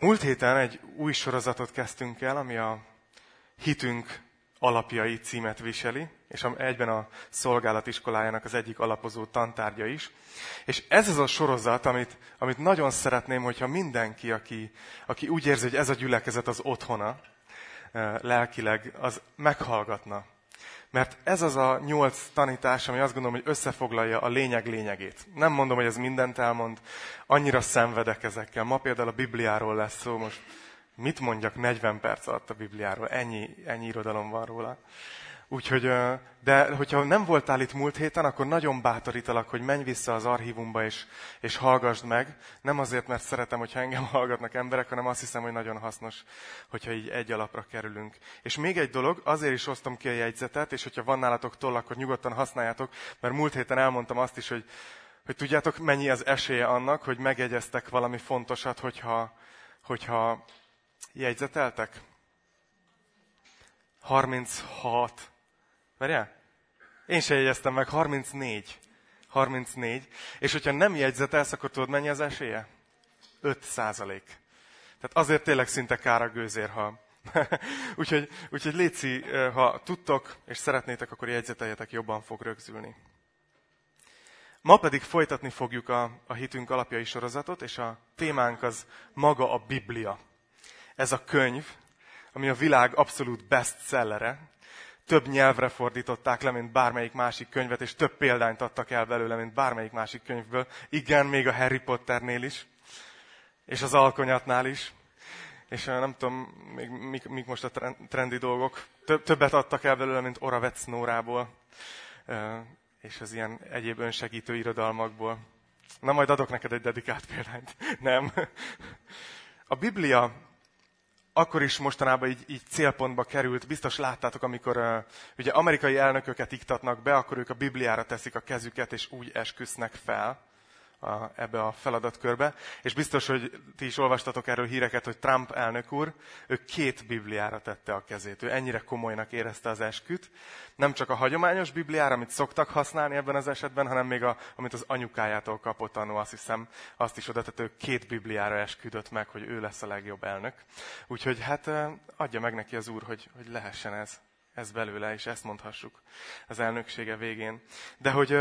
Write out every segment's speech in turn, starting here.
Múlt héten egy új sorozatot kezdtünk el, ami a hitünk alapjai címet viseli, és egyben a szolgálatiskolájának az egyik alapozó tantárgya is. És ez az a sorozat, amit, amit nagyon szeretném, hogyha mindenki, aki, aki úgy érzi, hogy ez a gyülekezet az otthona, eh, lelkileg, az meghallgatna. Mert ez az a nyolc tanítás, ami azt gondolom, hogy összefoglalja a lényeg lényegét. Nem mondom, hogy ez mindent elmond, annyira szenvedek ezekkel. Ma például a Bibliáról lesz szó, most mit mondjak 40 perc alatt a Bibliáról, ennyi, ennyi irodalom van róla. Úgyhogy, de hogyha nem voltál itt múlt héten, akkor nagyon bátorítalak, hogy menj vissza az archívumba és, és hallgassd meg. Nem azért, mert szeretem, hogyha engem hallgatnak emberek, hanem azt hiszem, hogy nagyon hasznos, hogyha így egy alapra kerülünk. És még egy dolog, azért is osztom ki a jegyzetet, és hogyha van nálatok toll, akkor nyugodtan használjátok, mert múlt héten elmondtam azt is, hogy, hogy tudjátok, mennyi az esélye annak, hogy megjegyeztek valami fontosat, hogyha, hogyha jegyzeteltek? 36 Várjál? Én se jegyeztem meg, 34. 34. És hogyha nem jegyzetelsz, akkor tudod mennyi az esélye? 5 százalék. Tehát azért tényleg szinte kár a gőzér, ha... úgyhogy, úgyhogy léci, ha tudtok és szeretnétek, akkor jegyzeteljetek, jobban fog rögzülni. Ma pedig folytatni fogjuk a, a hitünk alapjai sorozatot, és a témánk az maga a Biblia. Ez a könyv, ami a világ abszolút bestsellere, több nyelvre fordították le, mint bármelyik másik könyvet, és több példányt adtak el belőle, mint bármelyik másik könyvből. Igen, még a Harry Potternél is, és az Alkonyatnál is. És nem tudom, még mik, mik most a trendi dolgok. Többet adtak el belőle, mint Oravec Nórából, és az ilyen egyéb önsegítő irodalmakból. Na, majd adok neked egy dedikált példányt. Nem. A Biblia akkor is mostanában így, így célpontba került. Biztos láttátok, amikor uh, ugye amerikai elnököket iktatnak be, akkor ők a Bibliára teszik a kezüket, és úgy esküsznek fel a, ebbe a feladatkörbe. És biztos, hogy ti is olvastatok erről híreket, hogy Trump elnök úr, ő két Bibliára tette a kezét. Ő ennyire komolynak érezte az esküt. Nem csak a hagyományos Bibliára, amit szoktak használni ebben az esetben, hanem még a, amit az anyukájától kapott annó, azt hiszem, azt is oda tett, ő két Bibliára esküdött meg, hogy ő lesz a legjobb elnök. Úgyhogy hát adja meg neki az úr, hogy, hogy lehessen ez, ez belőle, és ezt mondhassuk az elnöksége végén. De hogy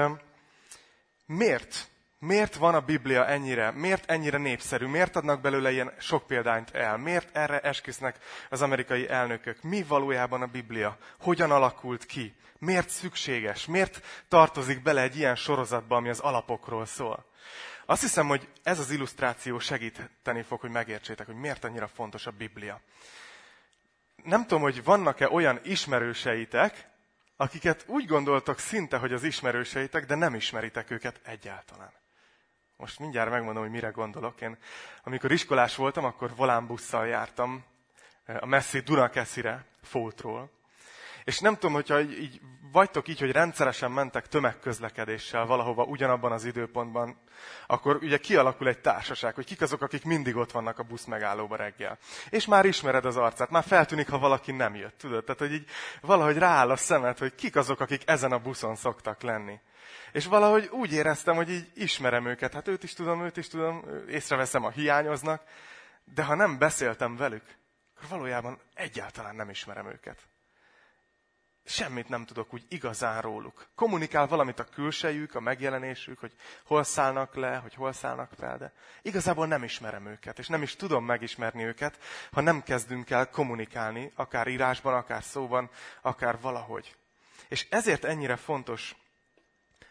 miért Miért van a Biblia ennyire, miért ennyire népszerű, miért adnak belőle ilyen sok példányt el, miért erre esküsznek az amerikai elnökök, mi valójában a Biblia, hogyan alakult ki, miért szükséges, miért tartozik bele egy ilyen sorozatba, ami az alapokról szól. Azt hiszem, hogy ez az illusztráció segíteni fog, hogy megértsétek, hogy miért annyira fontos a Biblia. Nem tudom, hogy vannak-e olyan ismerőseitek, akiket úgy gondoltok szinte, hogy az ismerőseitek, de nem ismeritek őket egyáltalán. Most mindjárt megmondom, hogy mire gondolok. Én, amikor iskolás voltam, akkor volánbusszal jártam eh, a messzi Dunakeszire, Fótról. És nem tudom, hogyha így, így vagytok így, hogy rendszeresen mentek tömegközlekedéssel valahova ugyanabban az időpontban, akkor ugye kialakul egy társaság, hogy kik azok, akik mindig ott vannak a busz megállóba reggel. És már ismered az arcát, már feltűnik, ha valaki nem jött, tudod? Tehát, hogy így valahogy rááll a szemed, hogy kik azok, akik ezen a buszon szoktak lenni. És valahogy úgy éreztem, hogy így ismerem őket. Hát őt is tudom, őt is tudom, észreveszem, a hiányoznak. De ha nem beszéltem velük, akkor valójában egyáltalán nem ismerem őket. Semmit nem tudok úgy igazán róluk. Kommunikál valamit a külsejük, a megjelenésük, hogy hol szállnak le, hogy hol szállnak fel, de igazából nem ismerem őket, és nem is tudom megismerni őket, ha nem kezdünk el kommunikálni, akár írásban, akár szóban, akár valahogy. És ezért ennyire fontos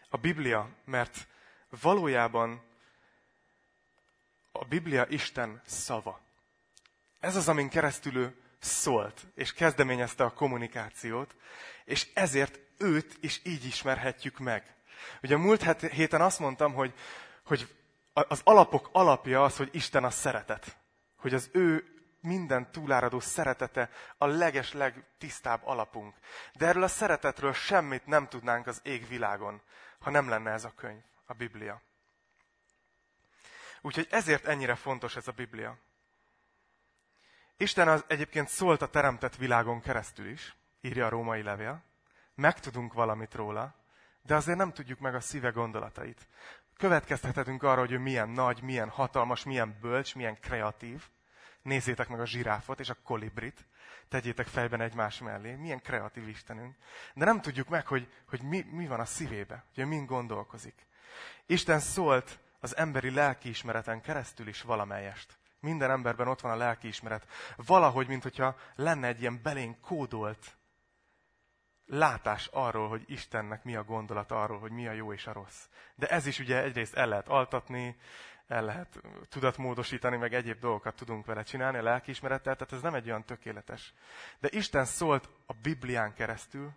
a Biblia, mert valójában a Biblia Isten szava. Ez az, amin keresztül ő szólt, és kezdeményezte a kommunikációt, és ezért őt is így ismerhetjük meg. Ugye a múlt héten azt mondtam, hogy, hogy az alapok alapja az, hogy Isten a szeretet. Hogy az ő minden túláradó szeretete a leges, legtisztább alapunk. De erről a szeretetről semmit nem tudnánk az égvilágon, ha nem lenne ez a könyv, a Biblia. Úgyhogy ezért ennyire fontos ez a Biblia. Isten az egyébként szólt a teremtett világon keresztül is, írja a római levél. Megtudunk valamit róla, de azért nem tudjuk meg a szíve gondolatait. Következtethetünk arra, hogy ő milyen nagy, milyen hatalmas, milyen bölcs, milyen kreatív, Nézzétek meg a zsiráfot és a kolibrit, tegyétek fejben egymás mellé. Milyen kreatív Istenünk. De nem tudjuk meg, hogy, hogy mi, mi van a szívébe, hogy min gondolkozik. Isten szólt az emberi lelkiismereten keresztül is valamelyest. Minden emberben ott van a lelkiismeret. Valahogy, mint hogyha lenne egy ilyen belénk kódolt látás arról, hogy Istennek mi a gondolat arról, hogy mi a jó és a rossz. De ez is ugye egyrészt el lehet altatni, el lehet tudatmódosítani, meg egyéb dolgokat tudunk vele csinálni a lelkiismerettel, tehát ez nem egy olyan tökéletes. De Isten szólt a Biblián keresztül,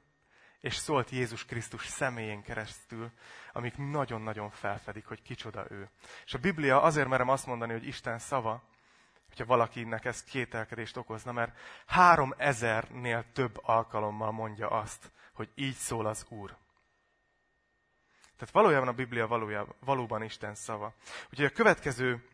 és szólt Jézus Krisztus személyén keresztül, amik nagyon-nagyon felfedik, hogy kicsoda ő. És a Biblia azért merem azt mondani, hogy Isten szava, hogyha valakinek ez kételkedést okozna, mert három ezernél több alkalommal mondja azt, hogy így szól az Úr. Tehát valójában a Biblia valójában, valóban Isten szava. Úgyhogy a következő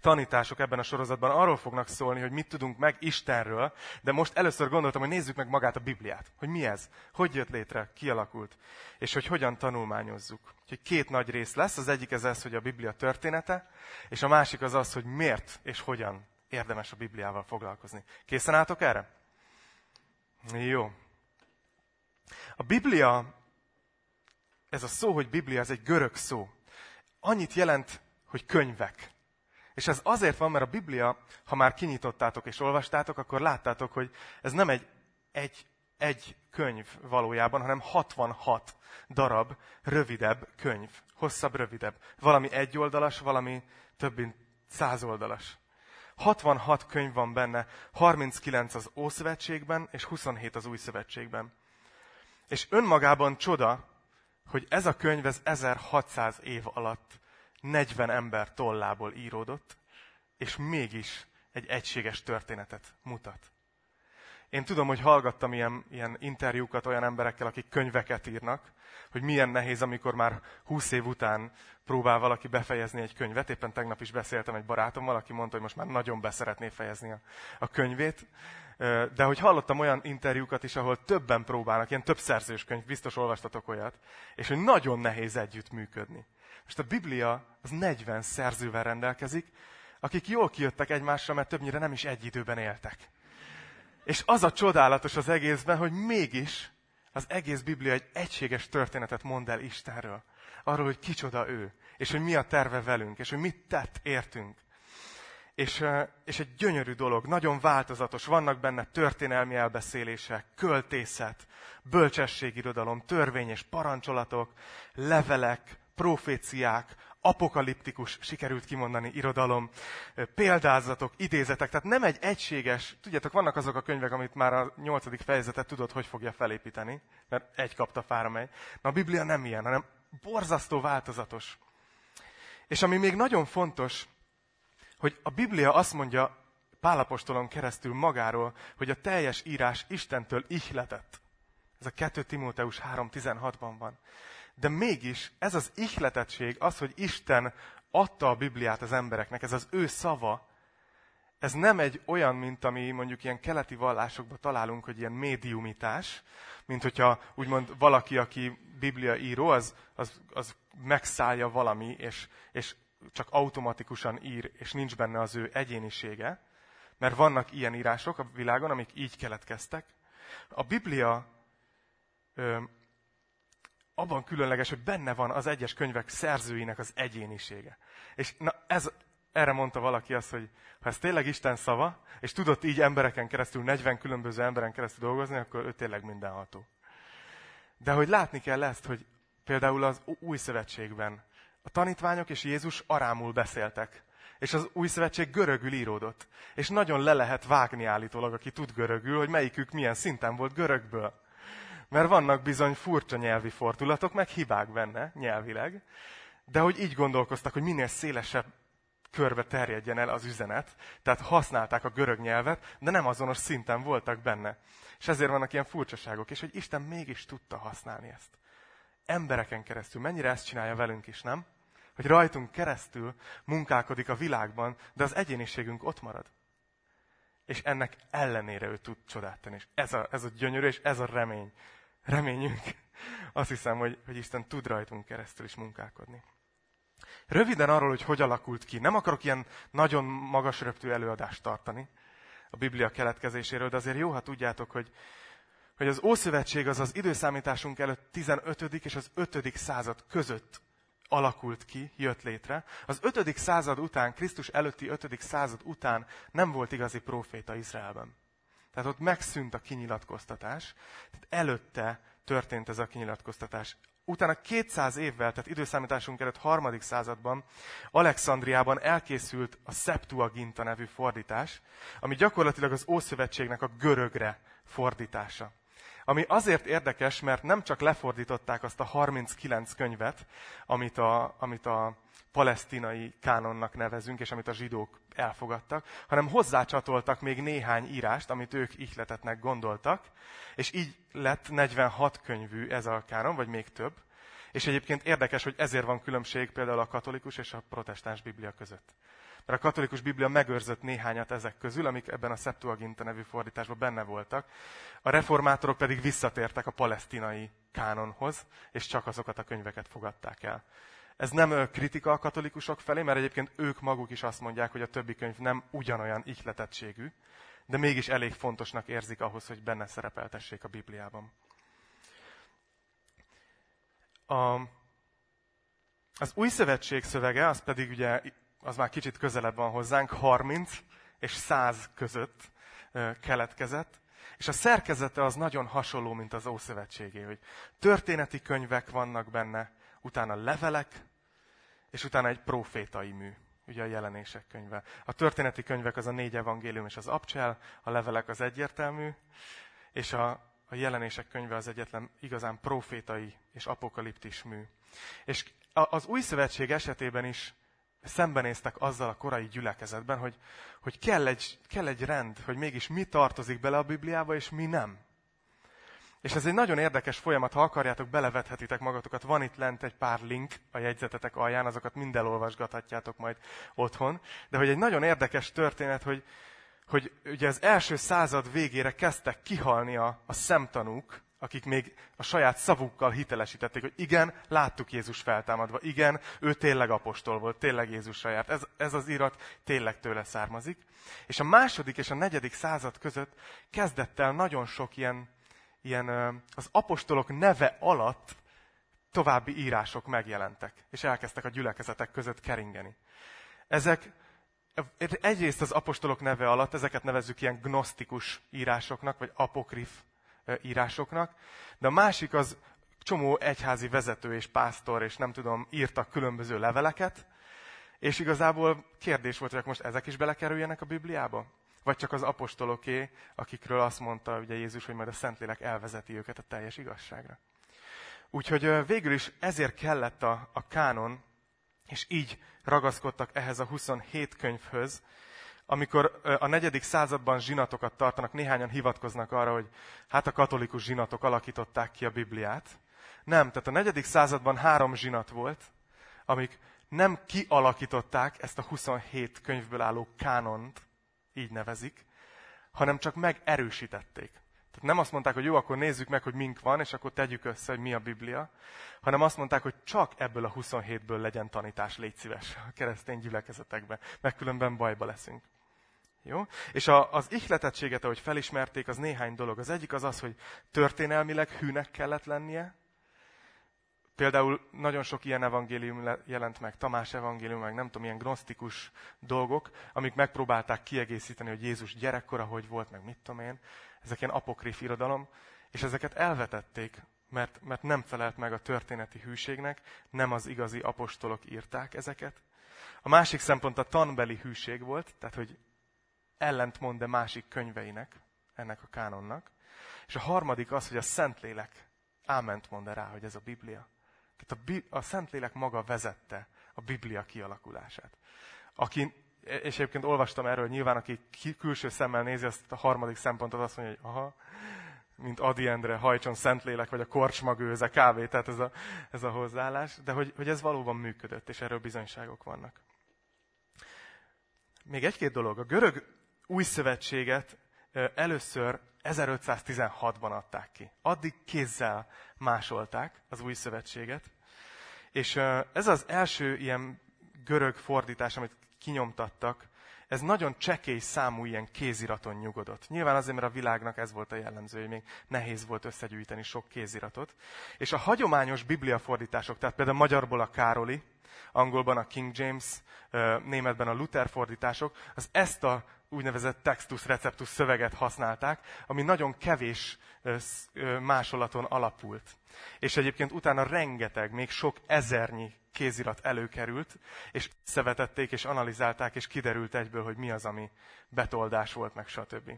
tanítások ebben a sorozatban arról fognak szólni, hogy mit tudunk meg Istenről, de most először gondoltam, hogy nézzük meg magát a Bibliát. Hogy mi ez? Hogy jött létre? Kialakult? És hogy hogyan tanulmányozzuk. Úgyhogy két nagy rész lesz. Az egyik ez az, hogy a Biblia története, és a másik az az, hogy miért és hogyan érdemes a Bibliával foglalkozni. Készen álltok erre? Jó. A Biblia, ez a szó, hogy Biblia, ez egy görög szó. Annyit jelent, hogy könyvek. És ez azért van, mert a Biblia, ha már kinyitottátok és olvastátok, akkor láttátok, hogy ez nem egy, egy, egy könyv valójában, hanem 66 darab rövidebb könyv. Hosszabb, rövidebb. Valami egyoldalas, valami több mint száz oldalas. 66 könyv van benne, 39 az Ószövetségben, és 27 az Új Szövetségben. És önmagában csoda, hogy ez a könyv ez 1600 év alatt 40 ember tollából íródott, és mégis egy egységes történetet mutat. Én tudom, hogy hallgattam ilyen, ilyen interjúkat olyan emberekkel, akik könyveket írnak, hogy milyen nehéz, amikor már húsz év után próbál valaki befejezni egy könyvet. Éppen tegnap is beszéltem egy barátommal, aki mondta, hogy most már nagyon beszeretné fejezni a, a könyvét. De hogy hallottam olyan interjúkat is, ahol többen próbálnak, ilyen több szerzős könyv, biztos olvastatok olyat, és hogy nagyon nehéz együtt működni. Most a Biblia az 40 szerzővel rendelkezik, akik jól kijöttek egymásra, mert többnyire nem is egy időben éltek. És az a csodálatos az egészben, hogy mégis az egész Biblia egy egységes történetet mond el Istenről. Arról, hogy kicsoda ő, és hogy mi a terve velünk, és hogy mit tett értünk. És, és egy gyönyörű dolog, nagyon változatos, vannak benne történelmi elbeszélések, költészet, bölcsességirodalom, törvény és parancsolatok, levelek, proféciák, apokaliptikus, sikerült kimondani, irodalom, példázatok, idézetek. Tehát nem egy egységes, tudjátok, vannak azok a könyvek, amit már a nyolcadik fejezetet tudod, hogy fogja felépíteni, mert egy kapta fára megy. Na a Biblia nem ilyen, hanem borzasztó változatos. És ami még nagyon fontos, hogy a Biblia azt mondja Pálapostolon keresztül magáról, hogy a teljes írás Istentől ihletett. Ez a 2 Timóteus 3.16-ban van. De mégis ez az ihletettség, az, hogy Isten adta a Bibliát az embereknek, ez az ő szava, ez nem egy olyan, mint ami mondjuk ilyen keleti vallásokban találunk, hogy ilyen médiumitás, mint hogyha úgymond valaki, aki Biblia író, az, az, az megszállja valami, és, és csak automatikusan ír, és nincs benne az ő egyénisége. Mert vannak ilyen írások a világon, amik így keletkeztek. A Biblia abban különleges, hogy benne van az egyes könyvek szerzőinek az egyénisége. És na, ez, erre mondta valaki azt, hogy ha ez tényleg Isten szava, és tudott így embereken keresztül, 40 különböző emberen keresztül dolgozni, akkor ő tényleg mindenható. De hogy látni kell ezt, hogy például az új szövetségben a tanítványok és Jézus arámul beszéltek. És az új szövetség görögül íródott. És nagyon le lehet vágni állítólag, aki tud görögül, hogy melyikük milyen szinten volt görögből. Mert vannak bizony furcsa nyelvi fordulatok, meg hibák benne, nyelvileg. De hogy így gondolkoztak, hogy minél szélesebb körbe terjedjen el az üzenet. Tehát használták a görög nyelvet, de nem azonos szinten voltak benne. És ezért vannak ilyen furcsaságok. És hogy Isten mégis tudta használni ezt. Embereken keresztül. Mennyire ezt csinálja velünk is, nem? Hogy rajtunk keresztül munkálkodik a világban, de az egyéniségünk ott marad. És ennek ellenére ő tud csodát tenni. És ez a, ez a gyönyörű, és ez a remény reményünk. Azt hiszem, hogy, hogy Isten tud rajtunk keresztül is munkálkodni. Röviden arról, hogy hogy alakult ki. Nem akarok ilyen nagyon magas röptű előadást tartani a Biblia keletkezéséről, de azért jó, ha tudjátok, hogy, hogy az Ószövetség az az időszámításunk előtt 15. és az 5. század között alakult ki, jött létre. Az 5. század után, Krisztus előtti 5. század után nem volt igazi proféta Izraelben. Tehát ott megszűnt a kinyilatkoztatás. Tehát előtte történt ez a kinyilatkoztatás. Utána 200 évvel, tehát időszámításunk előtt harmadik században Alexandriában elkészült a Septuaginta nevű fordítás, ami gyakorlatilag az Ószövetségnek a görögre fordítása. Ami azért érdekes, mert nem csak lefordították azt a 39 könyvet, amit a, amit a palesztinai kánonnak nevezünk, és amit a zsidók elfogadtak, hanem hozzácsatoltak még néhány írást, amit ők ihletetnek gondoltak, és így lett 46 könyvű ez a kánon, vagy még több. És egyébként érdekes, hogy ezért van különbség például a katolikus és a protestáns biblia között. Mert a katolikus biblia megőrzött néhányat ezek közül, amik ebben a Septuaginta nevű fordításban benne voltak. A reformátorok pedig visszatértek a palesztinai kánonhoz, és csak azokat a könyveket fogadták el. Ez nem kritika a katolikusok felé, mert egyébként ők maguk is azt mondják, hogy a többi könyv nem ugyanolyan ihletettségű, de mégis elég fontosnak érzik ahhoz, hogy benne szerepeltessék a Bibliában. A, az új szövetség szövege, az pedig ugye, az már kicsit közelebb van hozzánk, 30 és 100 között keletkezett, és a szerkezete az nagyon hasonló, mint az Ószövetségé, hogy történeti könyvek vannak benne, utána levelek, és utána egy profétai mű, ugye a jelenések könyve. A történeti könyvek az a négy evangélium és az abcsel, a levelek az egyértelmű, és a, a jelenések könyve az egyetlen igazán profétai és apokaliptis mű. És az új szövetség esetében is szembenéztek azzal a korai gyülekezetben, hogy, hogy kell, egy, kell egy rend, hogy mégis mi tartozik bele a Bibliába, és mi nem. És ez egy nagyon érdekes folyamat, ha akarjátok, belevethetitek magatokat. Van itt lent egy pár link a jegyzetetek alján, azokat mind elolvasgathatjátok majd otthon. De hogy egy nagyon érdekes történet, hogy, hogy ugye az első század végére kezdtek kihalni a, a szemtanúk, akik még a saját szavukkal hitelesítették, hogy igen, láttuk Jézus feltámadva, igen, ő tényleg apostol volt, tényleg Jézusra járt. Ez, ez az irat tényleg tőle származik. És a második és a negyedik század között kezdett el nagyon sok ilyen ilyen az apostolok neve alatt további írások megjelentek, és elkezdtek a gyülekezetek között keringeni. Ezek egyrészt az apostolok neve alatt, ezeket nevezzük ilyen gnosztikus írásoknak, vagy apokrif írásoknak, de a másik az csomó egyházi vezető és pásztor, és nem tudom, írtak különböző leveleket, és igazából kérdés volt, hogy most ezek is belekerüljenek a Bibliába? Vagy csak az apostoloké, akikről azt mondta ugye Jézus, hogy majd a Szentlélek elvezeti őket a teljes igazságra. Úgyhogy végül is ezért kellett a, a kánon, és így ragaszkodtak ehhez a 27 könyvhöz, amikor a negyedik században zsinatokat tartanak, néhányan hivatkoznak arra, hogy hát a katolikus zsinatok alakították ki a Bibliát. Nem, tehát a negyedik században három zsinat volt, amik nem kialakították ezt a 27 könyvből álló kánont, így nevezik, hanem csak megerősítették. Tehát nem azt mondták, hogy jó, akkor nézzük meg, hogy mink van, és akkor tegyük össze, hogy mi a Biblia, hanem azt mondták, hogy csak ebből a 27-ből legyen tanítás, légy szíves a keresztény gyülekezetekben, mert különben bajba leszünk. Jó? És a, az ihletettséget, ahogy felismerték, az néhány dolog. Az egyik az az, hogy történelmileg hűnek kellett lennie, Például nagyon sok ilyen evangélium jelent meg, Tamás evangélium, meg nem tudom, ilyen gnosztikus dolgok, amik megpróbálták kiegészíteni, hogy Jézus gyerekkora hogy volt, meg mit tudom én. Ezek ilyen apokrif irodalom, és ezeket elvetették, mert, mert nem felelt meg a történeti hűségnek, nem az igazi apostolok írták ezeket. A másik szempont a tanbeli hűség volt, tehát hogy ellentmond de másik könyveinek, ennek a kánonnak. És a harmadik az, hogy a Szentlélek áment mond rá, hogy ez a Biblia. Tehát a, a Szentlélek maga vezette a Biblia kialakulását. Aki, és egyébként olvastam erről, nyilván aki külső szemmel nézi azt a harmadik szempontot, azt mondja, hogy aha, mint Adi Endre, hajtson Szentlélek, vagy a korcsma gőze, kávé, tehát ez a, ez a hozzáállás, de hogy, hogy ez valóban működött, és erről bizonyságok vannak. Még egy-két dolog. A görög új szövetséget először 1516-ban adták ki. Addig kézzel másolták az új szövetséget, És ez az első ilyen görög fordítás, amit kinyomtattak, ez nagyon csekély számú ilyen kéziraton nyugodott. Nyilván azért, mert a világnak ez volt a jellemző, hogy még nehéz volt összegyűjteni sok kéziratot. És a hagyományos bibliafordítások, tehát például magyarból a Károli, angolban a King James, németben a Luther fordítások, az ezt a úgynevezett textus receptus szöveget használták, ami nagyon kevés másolaton alapult. És egyébként utána rengeteg, még sok ezernyi kézirat előkerült, és szevetették, és analizálták, és kiderült egyből, hogy mi az, ami betoldás volt, meg stb.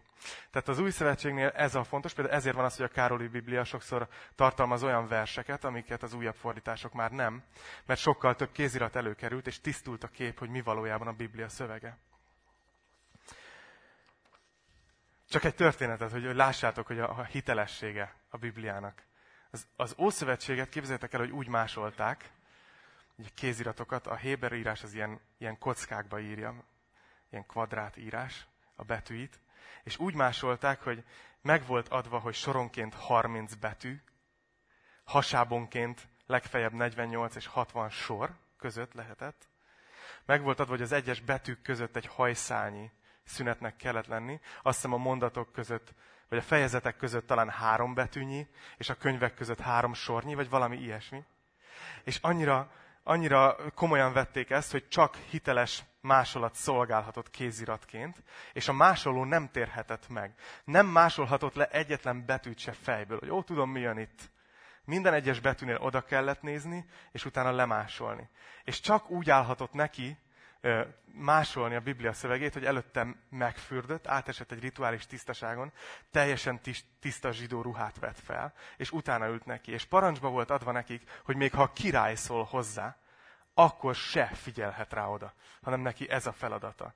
Tehát az új szövetségnél ez a fontos, például ezért van az, hogy a Károli Biblia sokszor tartalmaz olyan verseket, amiket az újabb fordítások már nem, mert sokkal több kézirat előkerült, és tisztult a kép, hogy mi valójában a Biblia szövege. Csak egy történetet, hogy lássátok, hogy a, hitelessége a Bibliának. Az, az Ószövetséget képzeljétek el, hogy úgy másolták, hogy a kéziratokat, a Héber írás az ilyen, ilyen kockákba írja, ilyen kvadrát írás, a betűit, és úgy másolták, hogy meg volt adva, hogy soronként 30 betű, hasábonként legfeljebb 48 és 60 sor között lehetett. Meg volt adva, hogy az egyes betűk között egy hajszányi szünetnek kellett lenni. Azt hiszem a mondatok között, vagy a fejezetek között talán három betűnyi, és a könyvek között három sornyi, vagy valami ilyesmi. És annyira, annyira komolyan vették ezt, hogy csak hiteles másolat szolgálhatott kéziratként, és a másoló nem térhetett meg. Nem másolhatott le egyetlen betűt se fejből, hogy ó, tudom, mi jön itt. Minden egyes betűnél oda kellett nézni, és utána lemásolni. És csak úgy állhatott neki, másolni a Biblia szövegét, hogy előttem megfürdött, átesett egy rituális tisztaságon, teljesen tiszta zsidó ruhát vett fel, és utána ült neki. És parancsba volt adva nekik, hogy még ha a király szól hozzá, akkor se figyelhet rá oda, hanem neki ez a feladata.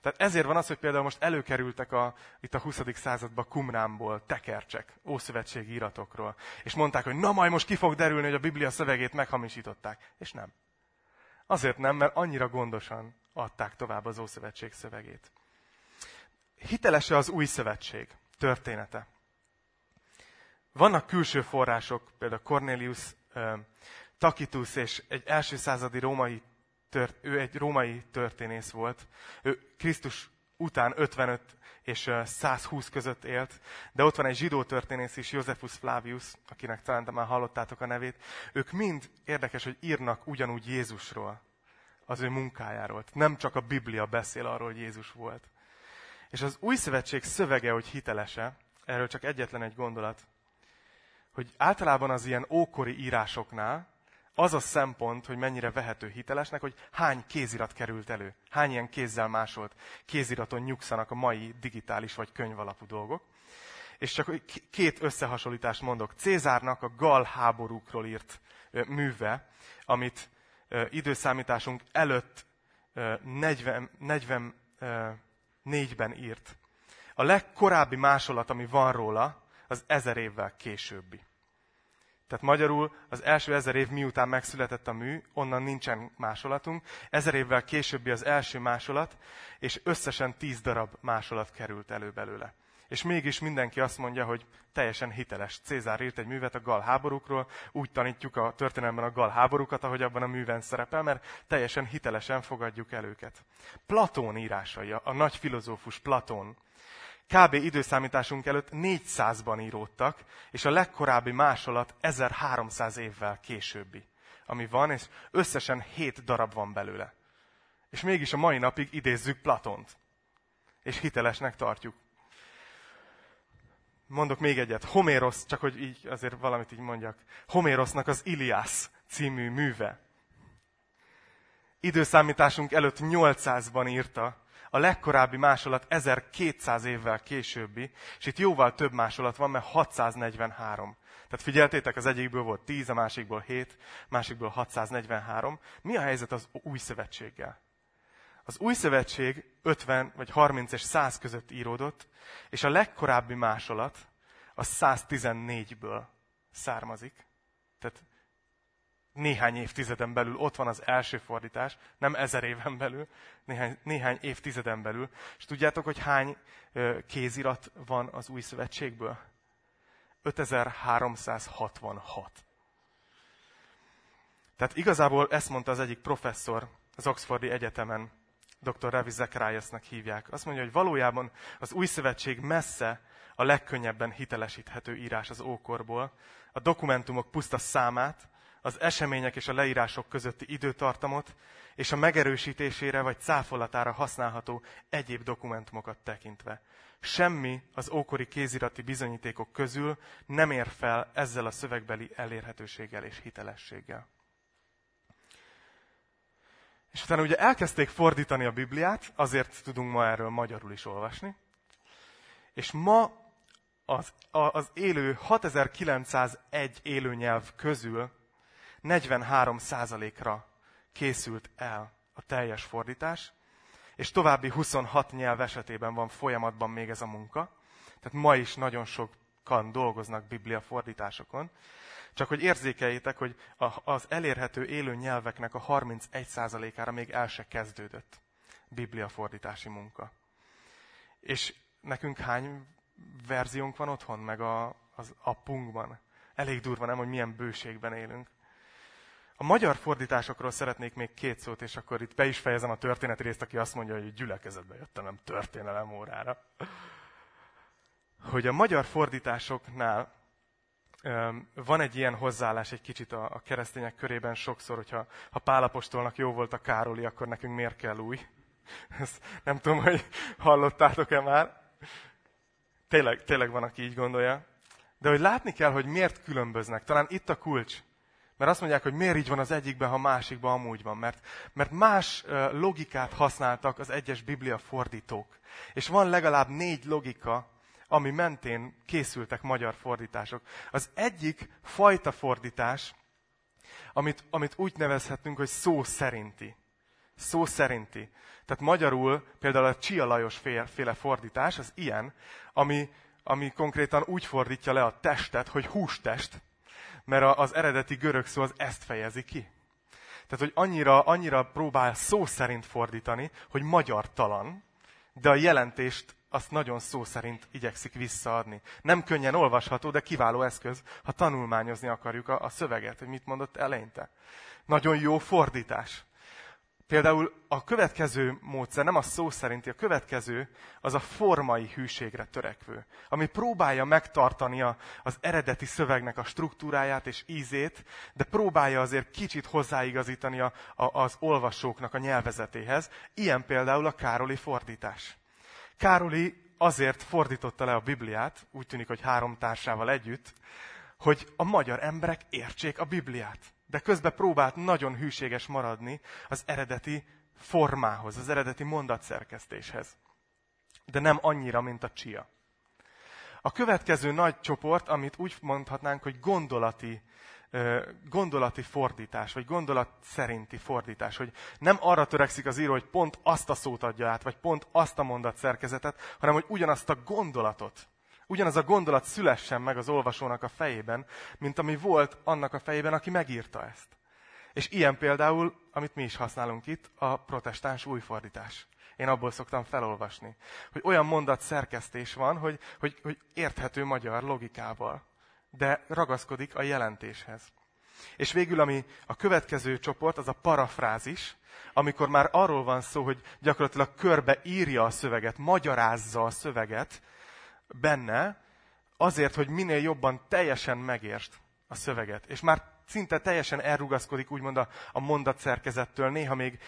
Tehát ezért van az, hogy például most előkerültek a, itt a 20. században Kumrámból tekercsek, ószövetségi iratokról, és mondták, hogy na majd most ki fog derülni, hogy a Biblia szövegét meghamisították. És nem. Azért nem, mert annyira gondosan adták tovább az Ószövetség szövegét. Hitelese az új szövetség története? Vannak külső források, például Cornelius Tacitus és egy első századi római, tört, ő egy római történész volt. Ő Krisztus után 55 és 120 között élt, de ott van egy zsidó történész is, Josephus Flavius, akinek talán már hallottátok a nevét. Ők mind érdekes, hogy írnak ugyanúgy Jézusról, az ő munkájáról. Nem csak a Biblia beszél arról, hogy Jézus volt. És az új szövetség szövege, hogy hitelese, erről csak egyetlen egy gondolat, hogy általában az ilyen ókori írásoknál az a szempont, hogy mennyire vehető hitelesnek, hogy hány kézirat került elő, hány ilyen kézzel másolt kéziraton nyugszanak a mai digitális vagy könyvalapú dolgok. És csak két összehasonlítást mondok. Cézárnak a Gal háborúkról írt műve, amit időszámításunk előtt 40, 44-ben írt. A legkorábbi másolat, ami van róla, az ezer évvel későbbi. Tehát magyarul az első ezer év miután megszületett a mű, onnan nincsen másolatunk. Ezer évvel későbbi az első másolat, és összesen tíz darab másolat került elő belőle. És mégis mindenki azt mondja, hogy teljesen hiteles. Cézár írt egy művet a gal háborúkról, úgy tanítjuk a történelemben a gal háborúkat, ahogy abban a műven szerepel, mert teljesen hitelesen fogadjuk el őket. Platón írásai, a nagy filozófus Platón, kb. időszámításunk előtt 400-ban íródtak, és a legkorábbi másolat 1300 évvel későbbi, ami van, és összesen 7 darab van belőle. És mégis a mai napig idézzük Platont. És hitelesnek tartjuk. Mondok még egyet. Homérosz, csak hogy így azért valamit így mondjak. Homérosznak az Iliász című műve. Időszámításunk előtt 800-ban írta, a legkorábbi másolat 1200 évvel későbbi, és itt jóval több másolat van, mert 643. Tehát figyeltétek, az egyikből volt 10, a másikból 7, másikból 643. Mi a helyzet az új szövetséggel? Az új szövetség 50 vagy 30 és 100 között íródott, és a legkorábbi másolat a 114-ből származik. Tehát néhány évtizeden belül ott van az első fordítás, nem ezer éven belül, néhány, néhány évtizeden belül. És tudjátok, hogy hány kézirat van az új szövetségből? 5366. Tehát igazából ezt mondta az egyik professzor az Oxfordi Egyetemen, dr. Ravi Zachariasnak hívják. Azt mondja, hogy valójában az új szövetség messze a legkönnyebben hitelesíthető írás az ókorból. A dokumentumok puszta számát, az események és a leírások közötti időtartamot, és a megerősítésére vagy cáfolatára használható egyéb dokumentumokat tekintve. Semmi az ókori kézirati bizonyítékok közül nem ér fel ezzel a szövegbeli elérhetőséggel és hitelességgel. És utána ugye elkezdték fordítani a Bibliát, azért tudunk ma erről magyarul is olvasni. És ma az, az élő 6901 élőnyelv közül 43 ra készült el a teljes fordítás, és további 26 nyelv esetében van folyamatban még ez a munka. Tehát ma is nagyon sokan dolgoznak Biblia fordításokon. Csak hogy érzékeljétek, hogy az elérhető élő nyelveknek a 31%-ára még el se kezdődött Biblia fordítási munka. És nekünk hány verziónk van otthon, meg a, az appunkban? Elég durva, nem, hogy milyen bőségben élünk. A magyar fordításokról szeretnék még két szót, és akkor itt be is fejezem a történet részt, aki azt mondja, hogy gyülekezetbe jöttem, nem történelem órára. Hogy a magyar fordításoknál van egy ilyen hozzáállás egy kicsit a, a keresztények körében sokszor, hogyha ha Pálapostolnak jó volt a Károli, akkor nekünk miért kell új? Ezt nem tudom, hogy hallottátok-e már. Tényleg, tényleg van, aki így gondolja. De hogy látni kell, hogy miért különböznek. Talán itt a kulcs. Mert azt mondják, hogy miért így van az egyikben, ha másikban amúgy van. Mert, mert más logikát használtak az egyes biblia fordítók. És van legalább négy logika, ami mentén készültek magyar fordítások. Az egyik fajta fordítás, amit, amit úgy nevezhetünk, hogy szó szerinti. Szó szerinti. Tehát magyarul például a Csia Lajos féle fordítás, az ilyen, ami, ami konkrétan úgy fordítja le a testet, hogy hústest, mert az eredeti görög szó az ezt fejezi ki. Tehát, hogy annyira, annyira próbál szó szerint fordítani, hogy magyar talan, de a jelentést azt nagyon szó szerint igyekszik visszaadni. Nem könnyen olvasható, de kiváló eszköz, ha tanulmányozni akarjuk a, a szöveget, hogy mit mondott eleinte. Nagyon jó fordítás. Például a következő módszer, nem a szó szerinti, a következő az a formai hűségre törekvő, ami próbálja megtartani a, az eredeti szövegnek a struktúráját és ízét, de próbálja azért kicsit hozzáigazítani a, a, az olvasóknak a nyelvezetéhez. Ilyen például a Károli fordítás. Károli azért fordította le a Bibliát, úgy tűnik, hogy három társával együtt, hogy a magyar emberek értsék a Bibliát de közben próbált nagyon hűséges maradni az eredeti formához, az eredeti mondatszerkesztéshez. De nem annyira, mint a csia. A következő nagy csoport, amit úgy mondhatnánk, hogy gondolati, gondolati fordítás, vagy gondolat szerinti fordítás, hogy nem arra törekszik az író, hogy pont azt a szót adja át, vagy pont azt a mondatszerkezetet, hanem hogy ugyanazt a gondolatot ugyanaz a gondolat szülessen meg az olvasónak a fejében, mint ami volt annak a fejében, aki megírta ezt. És ilyen például, amit mi is használunk itt, a protestáns újfordítás. Én abból szoktam felolvasni. Hogy olyan mondat szerkesztés van, hogy, hogy, hogy érthető magyar logikával, de ragaszkodik a jelentéshez. És végül, ami a következő csoport, az a parafrázis, amikor már arról van szó, hogy gyakorlatilag körbe írja a szöveget, magyarázza a szöveget, benne, azért, hogy minél jobban teljesen megértsd a szöveget. És már szinte teljesen elrugaszkodik úgymond a, a mondatszerkezettől, néha még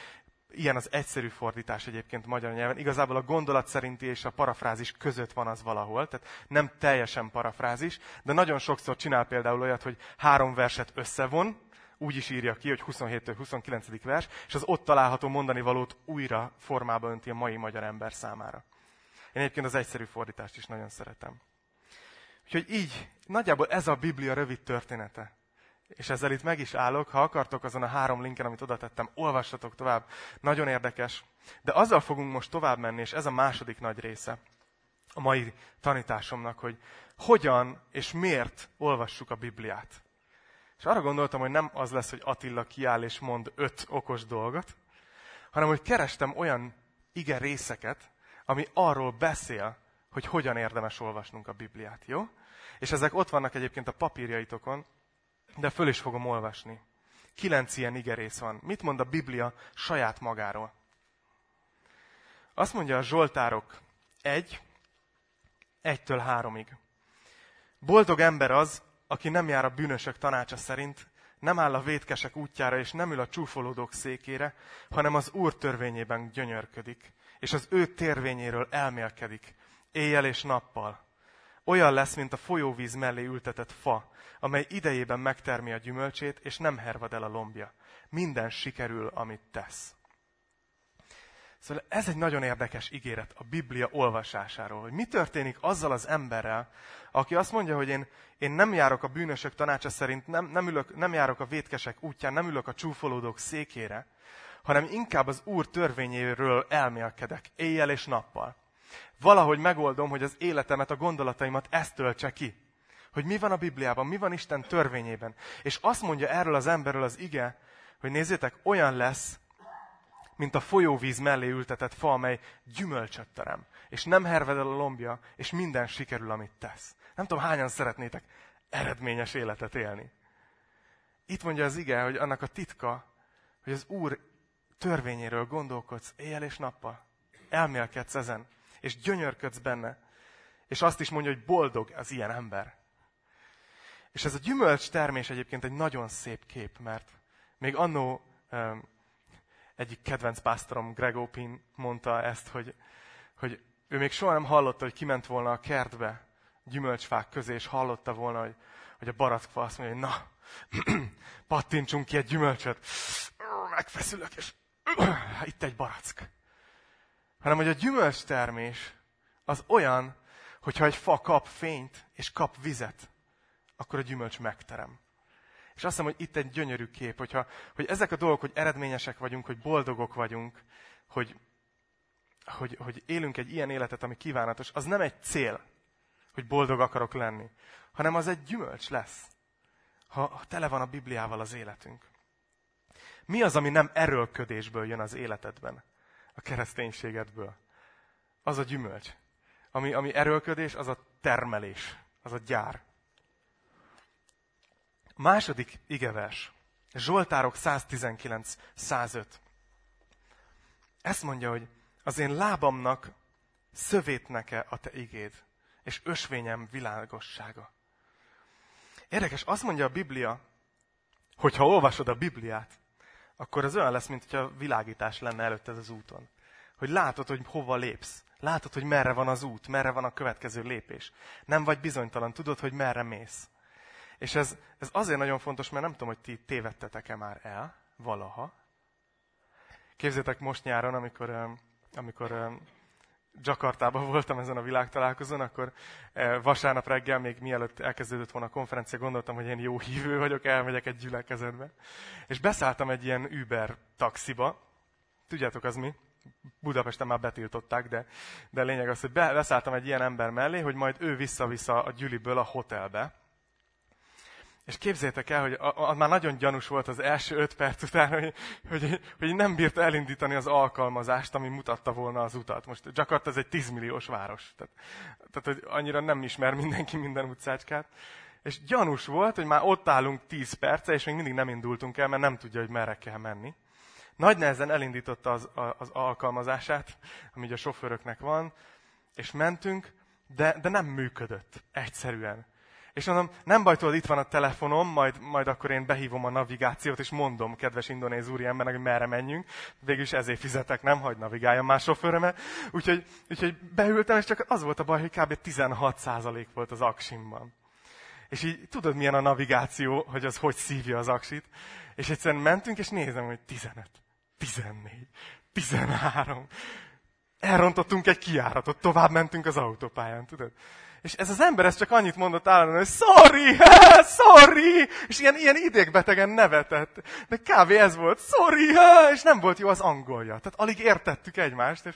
ilyen az egyszerű fordítás egyébként magyar nyelven. Igazából a gondolat szerinti és a parafrázis között van az valahol, tehát nem teljesen parafrázis, de nagyon sokszor csinál például olyat, hogy három verset összevon, úgy is írja ki, hogy 27-29. vers, és az ott található mondani valót újra formába önti a mai magyar ember számára. Én egyébként az egyszerű fordítást is nagyon szeretem. Úgyhogy így, nagyjából ez a Biblia rövid története. És ezzel itt meg is állok, ha akartok azon a három linken, amit oda tettem, olvassatok tovább. Nagyon érdekes. De azzal fogunk most tovább menni, és ez a második nagy része a mai tanításomnak, hogy hogyan és miért olvassuk a Bibliát. És arra gondoltam, hogy nem az lesz, hogy Attila kiáll és mond öt okos dolgot, hanem hogy kerestem olyan ige részeket, ami arról beszél, hogy hogyan érdemes olvasnunk a Bibliát, jó? És ezek ott vannak egyébként a papírjaitokon, de föl is fogom olvasni. Kilenc ilyen igerész van. Mit mond a Biblia saját magáról? Azt mondja a Zsoltárok egy, egytől háromig. Boldog ember az, aki nem jár a bűnösök tanácsa szerint, nem áll a vétkesek útjára, és nem ül a csúfolódók székére, hanem az Úr törvényében gyönyörködik, és az ő térvényéről elmélkedik, éjjel és nappal. Olyan lesz, mint a folyóvíz mellé ültetett fa, amely idejében megtermi a gyümölcsét, és nem hervad el a lombja. Minden sikerül, amit tesz. Szóval ez egy nagyon érdekes ígéret a Biblia olvasásáról, hogy mi történik azzal az emberrel, aki azt mondja, hogy én, én nem járok a bűnösök tanácsa szerint, nem, nem, ülök, nem járok a vétkesek útján, nem ülök a csúfolódók székére, hanem inkább az Úr törvényéről elmélkedek, éjjel és nappal. Valahogy megoldom, hogy az életemet, a gondolataimat ezt töltse ki. Hogy mi van a Bibliában, mi van Isten törvényében. És azt mondja erről az emberről az ige, hogy nézzétek, olyan lesz, mint a folyóvíz mellé ültetett fa, amely gyümölcsöt terem, és nem herved el a lombja, és minden sikerül, amit tesz. Nem tudom, hányan szeretnétek eredményes életet élni. Itt mondja az ige, hogy annak a titka, hogy az Úr törvényéről gondolkodsz éjjel és nappal. Elmélkedsz ezen, és gyönyörködsz benne. És azt is mondja, hogy boldog az ilyen ember. És ez a gyümölcs termés egyébként egy nagyon szép kép, mert még annó egyik kedvenc pásztorom, Greg Opin mondta ezt, hogy, hogy ő még soha nem hallotta, hogy kiment volna a kertbe gyümölcsfák közé, és hallotta volna, hogy, hogy a barackfa azt mondja, hogy na, pattintsunk ki egy gyümölcsöt. Megfeszülök, és itt egy barack. Hanem, hogy a gyümölcs termés az olyan, hogyha egy fa kap fényt, és kap vizet, akkor a gyümölcs megterem. És azt hiszem, hogy itt egy gyönyörű kép, hogyha, hogy ezek a dolgok, hogy eredményesek vagyunk, hogy boldogok vagyunk, hogy, hogy, hogy élünk egy ilyen életet, ami kívánatos, az nem egy cél, hogy boldog akarok lenni, hanem az egy gyümölcs lesz, ha, ha tele van a Bibliával az életünk. Mi az, ami nem erőlködésből jön az életedben, a kereszténységedből? Az a gyümölcs. Ami, ami erőlködés, az a termelés, az a gyár. Második igevers. Zsoltárok 119-105. Ezt mondja, hogy az én lábamnak szövét neke a te igéd, és ösvényem világossága. Érdekes, azt mondja a Biblia, hogy ha olvasod a Bibliát, akkor az olyan lesz, mint hogyha világítás lenne előtted az úton. Hogy látod, hogy hova lépsz. Látod, hogy merre van az út, merre van a következő lépés. Nem vagy bizonytalan, tudod, hogy merre mész. És ez, ez azért nagyon fontos, mert nem tudom, hogy ti tévedtetek-e már el valaha. Képzétek most nyáron, amikor, amikor Jakartában voltam ezen a világtalálkozón, akkor vasárnap reggel, még mielőtt elkezdődött volna a konferencia, gondoltam, hogy én jó hívő vagyok, elmegyek egy gyülekezetbe. És beszálltam egy ilyen Uber taxiba. Tudjátok, az mi? Budapesten már betiltották, de, de lényeg az, hogy beszálltam egy ilyen ember mellé, hogy majd ő vissza-vissza a gyüliből a hotelbe. És képzétek el, hogy az már nagyon gyanús volt az első öt perc után, hogy, hogy, hogy nem bírta elindítani az alkalmazást, ami mutatta volna az utat. Most Jakarta ez egy 10 milliós város. Tehát, tehát, hogy annyira nem ismer mindenki minden utcácskát. És gyanús volt, hogy már ott állunk 10 perce, és még mindig nem indultunk el, mert nem tudja, hogy merre kell menni. Nagy nehezen elindította az, az alkalmazását, ami a sofőröknek van, és mentünk, de, de nem működött egyszerűen. És mondom, nem baj, tudod, itt van a telefonom, majd, majd akkor én behívom a navigációt, és mondom, kedves indonéz úriembernek, hogy merre menjünk. Végülis ezért fizetek, nem hagy navigáljam más sofőrömet. Úgyhogy, úgyhogy beültem, és csak az volt a baj, hogy kb. 16% volt az aksimban. És így tudod, milyen a navigáció, hogy az hogy szívja az aksit. És egyszerűen mentünk, és nézem, hogy 15, 14, 13. Elrontottunk egy kiáratot, tovább mentünk az autópályán, tudod? És ez az ember ez csak annyit mondott állandóan, hogy sorry, sorry, és ilyen, ilyen idégbetegen nevetett. De kb. ez volt, sorry, és nem volt jó az angolja. Tehát alig értettük egymást, és,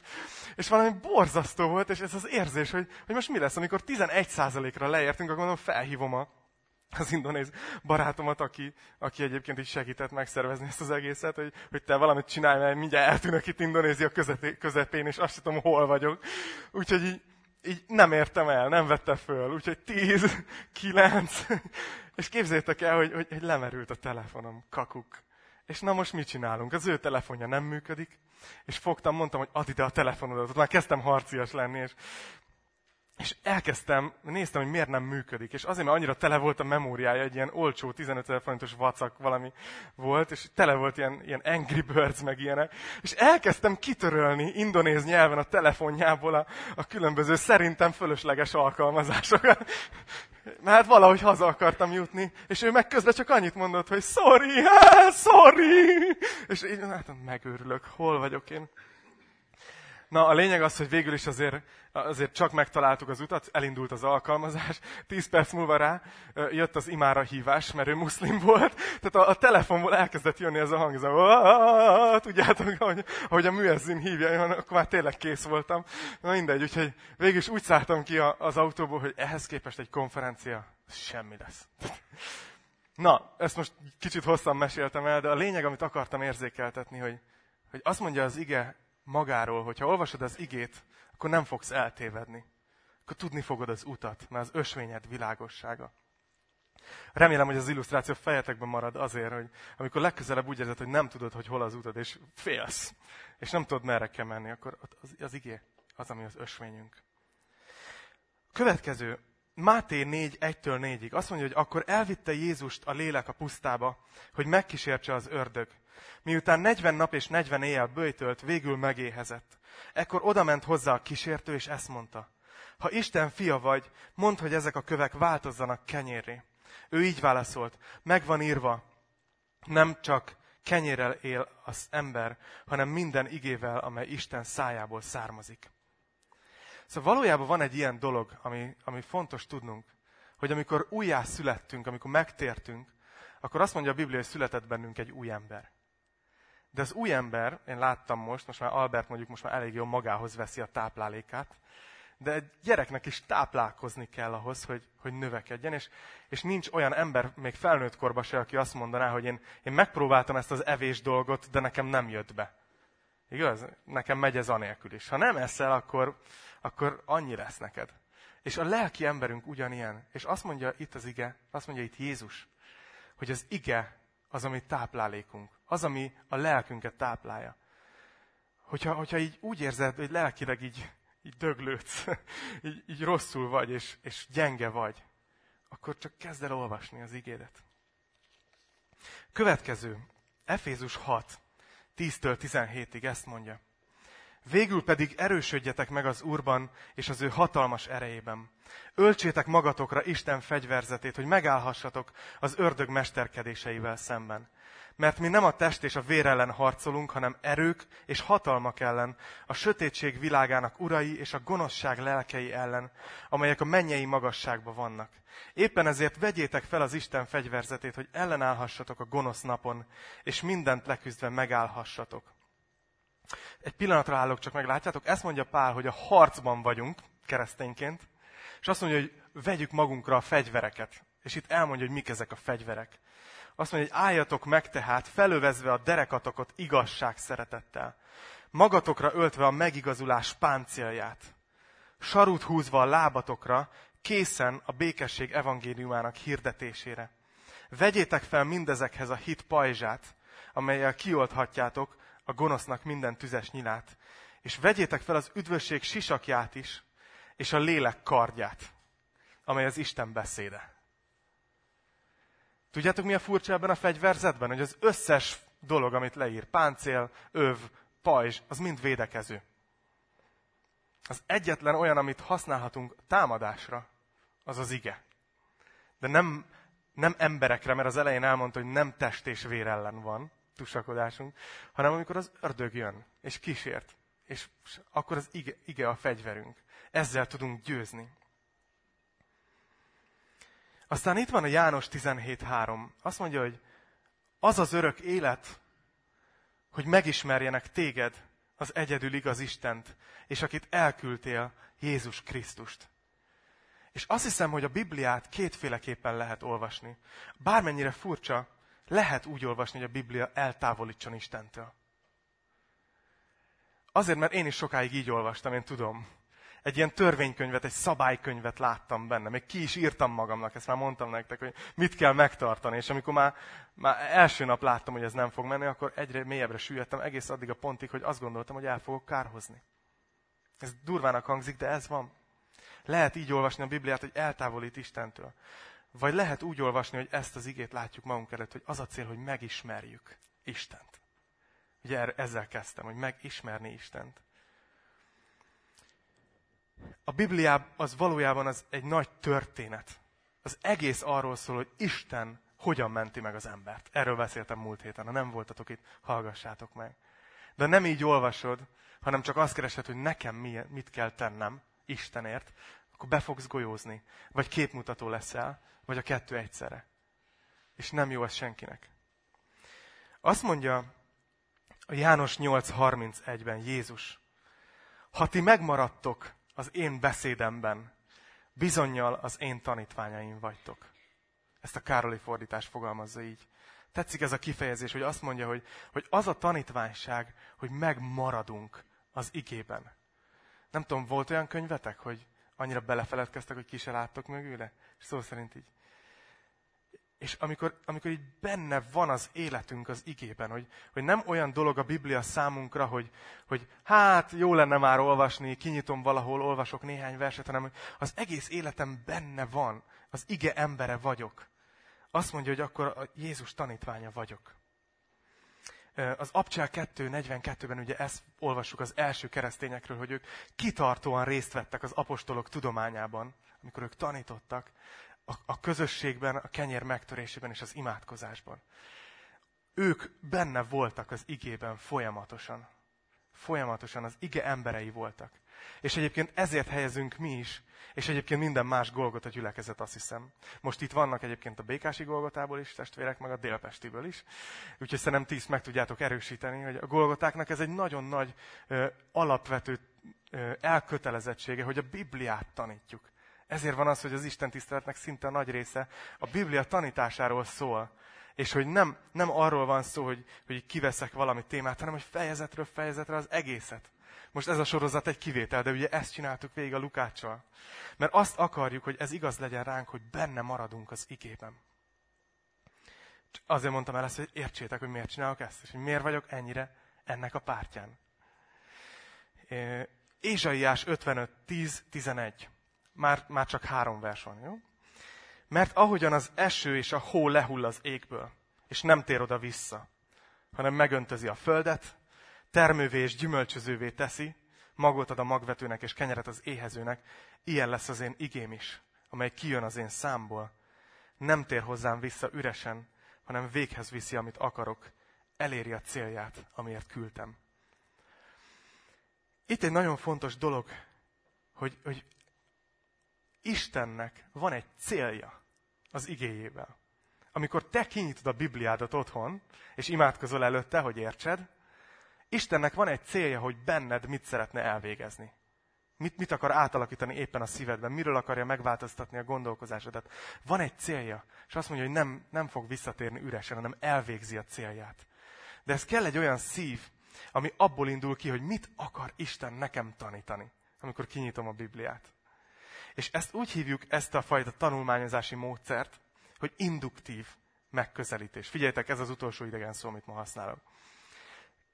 és valami borzasztó volt, és ez az érzés, hogy, hogy most mi lesz, amikor 11%-ra leértünk, akkor mondom, felhívom a, az indonéz barátomat, aki, aki egyébként is segített megszervezni ezt az egészet, hogy, hogy te valamit csinálj, mert mindjárt eltűnök itt Indonézia közepén, és azt tudom, hol vagyok. Úgyhogy így, így nem értem el, nem vette föl. Úgyhogy 10, 9, és képzétek el, hogy, hogy, hogy lemerült a telefonom, kakuk. És na most mit csinálunk? Az ő telefonja nem működik, és fogtam, mondtam, hogy add ide a telefonodat. Már kezdtem harcias lenni, és és elkezdtem, néztem, hogy miért nem működik. És azért, mert annyira tele volt a memóriája, egy ilyen olcsó 15 ezer forintos vacak valami volt, és tele volt ilyen, ilyen Angry Birds meg ilyenek. És elkezdtem kitörölni indonéz nyelven a telefonjából a, a különböző szerintem fölösleges alkalmazásokat. Mert hát valahogy haza akartam jutni, és ő meg közben csak annyit mondott, hogy sorry, sorry. És így, hát megőrülök, hol vagyok én. Na, a lényeg az, hogy végül is azért, azért csak megtaláltuk az utat, elindult az alkalmazás. Tíz perc múlva rá jött az imára hívás, mert ő muszlim volt. Tehát a, a telefonból elkezdett jönni ez a hang, ez a, tudjátok, hogy, hogy a műezzin hívja, akkor már tényleg kész voltam. Na mindegy, úgyhogy végül is úgy szálltam ki az autóból, hogy ehhez képest egy konferencia semmi lesz. Na, ezt most kicsit hosszan meséltem el, de a lényeg, amit akartam érzékeltetni, hogy, hogy azt mondja az ige magáról, hogyha olvasod az igét, akkor nem fogsz eltévedni. Akkor tudni fogod az utat, mert az ösvényed világossága. Remélem, hogy az illusztráció fejetekben marad azért, hogy amikor legközelebb úgy érzed, hogy nem tudod, hogy hol az utad, és félsz, és nem tudod, merre kell menni, akkor az, az igé az, ami az ösvényünk. Következő, Máté 4, 1-től 4-ig azt mondja, hogy akkor elvitte Jézust a lélek a pusztába, hogy megkísértse az ördög. Miután 40 nap és 40 éjjel bőjtölt, végül megéhezett. Ekkor odament hozzá a kísértő, és ezt mondta. Ha Isten fia vagy, mondd, hogy ezek a kövek változzanak kenyérré. Ő így válaszolt, megvan írva, nem csak kenyérrel él az ember, hanem minden igével, amely Isten szájából származik. Szóval valójában van egy ilyen dolog, ami, ami fontos tudnunk, hogy amikor újjá születtünk, amikor megtértünk, akkor azt mondja a Biblia, hogy született bennünk egy új ember. De az új ember, én láttam most, most már Albert mondjuk most már elég jól magához veszi a táplálékát, de egy gyereknek is táplálkozni kell ahhoz, hogy, hogy növekedjen, és, és nincs olyan ember még felnőtt korban se, aki azt mondaná, hogy én, én megpróbáltam ezt az evés dolgot, de nekem nem jött be. Igaz? Nekem megy ez anélkül is. Ha nem eszel, akkor, akkor annyi lesz neked. És a lelki emberünk ugyanilyen. És azt mondja itt az ige, azt mondja itt Jézus, hogy az ige az, ami táplálékunk. Az, ami a lelkünket táplálja. Hogyha, hogyha így úgy érzed, hogy lelkileg így, így döglődsz, így, így rosszul vagy, és, és gyenge vagy, akkor csak kezd el olvasni az igédet. Következő, Efézus 6, 10-től 17-ig ezt mondja. Végül pedig erősödjetek meg az Úrban és az ő hatalmas erejében. Öltsétek magatokra Isten fegyverzetét, hogy megállhassatok az ördög mesterkedéseivel szemben. Mert mi nem a test és a vér ellen harcolunk, hanem erők és hatalmak ellen, a sötétség világának urai és a gonoszság lelkei ellen, amelyek a mennyei magasságban vannak. Éppen ezért vegyétek fel az Isten fegyverzetét, hogy ellenállhassatok a gonosz napon, és mindent leküzdve megállhassatok. Egy pillanatra állok csak meg, látjátok? Ezt mondja Pál, hogy a harcban vagyunk keresztényként, és azt mondja, hogy vegyük magunkra a fegyvereket. És itt elmondja, hogy mik ezek a fegyverek. Azt mondja, hogy álljatok meg tehát, felövezve a derekatokat igazság szeretettel. Magatokra öltve a megigazulás páncélját. Sarut húzva a lábatokra, készen a békesség evangéliumának hirdetésére. Vegyétek fel mindezekhez a hit pajzsát, amelyel kiolthatjátok a gonosznak minden tüzes nyilát. És vegyétek fel az üdvösség sisakját is, és a lélek kardját, amely az Isten beszéde. Tudjátok, mi a furcsa ebben a fegyverzetben? Hogy az összes dolog, amit leír, páncél, öv, pajzs, az mind védekező. Az egyetlen olyan, amit használhatunk támadásra, az az ige. De nem, nem emberekre, mert az elején elmondta, hogy nem test és vér ellen van tusakodásunk, hanem amikor az ördög jön, és kísért, és akkor az ige, ige a fegyverünk. Ezzel tudunk győzni. Aztán itt van a János 17.3. Azt mondja, hogy az az örök élet, hogy megismerjenek téged, az egyedül igaz Istent, és akit elküldtél, Jézus Krisztust. És azt hiszem, hogy a Bibliát kétféleképpen lehet olvasni. Bármennyire furcsa, lehet úgy olvasni, hogy a Biblia eltávolítson Istentől. Azért, mert én is sokáig így olvastam, én tudom. Egy ilyen törvénykönyvet, egy szabálykönyvet láttam benne. Még ki is írtam magamnak, ezt már mondtam nektek, hogy mit kell megtartani. És amikor már, már első nap láttam, hogy ez nem fog menni, akkor egyre mélyebbre süllyedtem egész addig a pontig, hogy azt gondoltam, hogy el fogok kárhozni. Ez durvának hangzik, de ez van. Lehet így olvasni a Bibliát, hogy eltávolít Istentől. Vagy lehet úgy olvasni, hogy ezt az igét látjuk magunk előtt, hogy az a cél, hogy megismerjük Istent. Ugye ezzel kezdtem, hogy megismerni Istent. A Biblia az valójában az egy nagy történet. Az egész arról szól, hogy Isten hogyan menti meg az embert. Erről beszéltem múlt héten. Ha nem voltatok itt, hallgassátok meg. De nem így olvasod, hanem csak azt keresed, hogy nekem mit kell tennem Istenért, akkor be fogsz golyózni. Vagy képmutató leszel, vagy a kettő egyszerre. És nem jó ez senkinek. Azt mondja a János 8.31-ben Jézus, ha ti megmaradtok az én beszédemben, bizonyal az én tanítványaim vagytok. Ezt a Károli fordítás fogalmazza így. Tetszik ez a kifejezés, hogy azt mondja, hogy, hogy az a tanítványság, hogy megmaradunk az igében. Nem tudom, volt olyan könyvetek, hogy annyira belefeledkeztek, hogy ki se láttok mögüle? És szó szerint így. És amikor, amikor így benne van az életünk az igében, hogy, hogy nem olyan dolog a Biblia számunkra, hogy, hogy hát jó lenne már olvasni, kinyitom valahol, olvasok néhány verset, hanem hogy az egész életem benne van, az ige embere vagyok. Azt mondja, hogy akkor a Jézus tanítványa vagyok. Az Abcsel 2.42-ben ugye ezt olvassuk az első keresztényekről, hogy ők kitartóan részt vettek az apostolok tudományában, amikor ők tanítottak, a, a közösségben, a kenyér megtörésében és az imádkozásban. Ők benne voltak az igében folyamatosan. Folyamatosan az ige emberei voltak. És egyébként ezért helyezünk mi is, és egyébként minden más Golgot a gyülekezet, azt hiszem. Most itt vannak egyébként a Békási Golgotából is, testvérek, meg a Délpestiből is. Úgyhogy szerintem ti meg tudjátok erősíteni, hogy a Golgotáknak ez egy nagyon nagy, ö, alapvető ö, elkötelezettsége, hogy a Bibliát tanítjuk. Ezért van az, hogy az Isten tiszteletnek szinte a nagy része a Biblia tanításáról szól. És hogy nem, nem arról van szó, hogy, hogy kiveszek valami témát, hanem hogy fejezetről fejezetre az egészet. Most ez a sorozat egy kivétel, de ugye ezt csináltuk végig a Lukáccsal. Mert azt akarjuk, hogy ez igaz legyen ránk, hogy benne maradunk az igében. Azért mondtam el ezt, hogy értsétek, hogy miért csinálok ezt, és hogy miért vagyok ennyire ennek a pártján. Ézsaiás 55, 10, 11 már, már csak három vers van, jó? Mert ahogyan az eső és a hó lehull az égből, és nem tér oda vissza, hanem megöntözi a földet, termővé és gyümölcsözővé teszi, magot ad a magvetőnek és kenyeret az éhezőnek, ilyen lesz az én igém is, amely kijön az én számból. Nem tér hozzám vissza üresen, hanem véghez viszi, amit akarok, eléri a célját, amiért küldtem. Itt egy nagyon fontos dolog, hogy, hogy Istennek van egy célja az igéjével. Amikor te kinyitod a Bibliádat otthon, és imádkozol előtte, hogy értsed, Istennek van egy célja, hogy benned mit szeretne elvégezni. Mit, mit akar átalakítani éppen a szívedben, miről akarja megváltoztatni a gondolkozásodat. Van egy célja, és azt mondja, hogy nem, nem fog visszatérni üresen, hanem elvégzi a célját. De ez kell egy olyan szív, ami abból indul ki, hogy mit akar Isten nekem tanítani, amikor kinyitom a Bibliát. És ezt úgy hívjuk, ezt a fajta tanulmányozási módszert, hogy induktív megközelítés. Figyeljetek, ez az utolsó idegen szó, amit ma használok.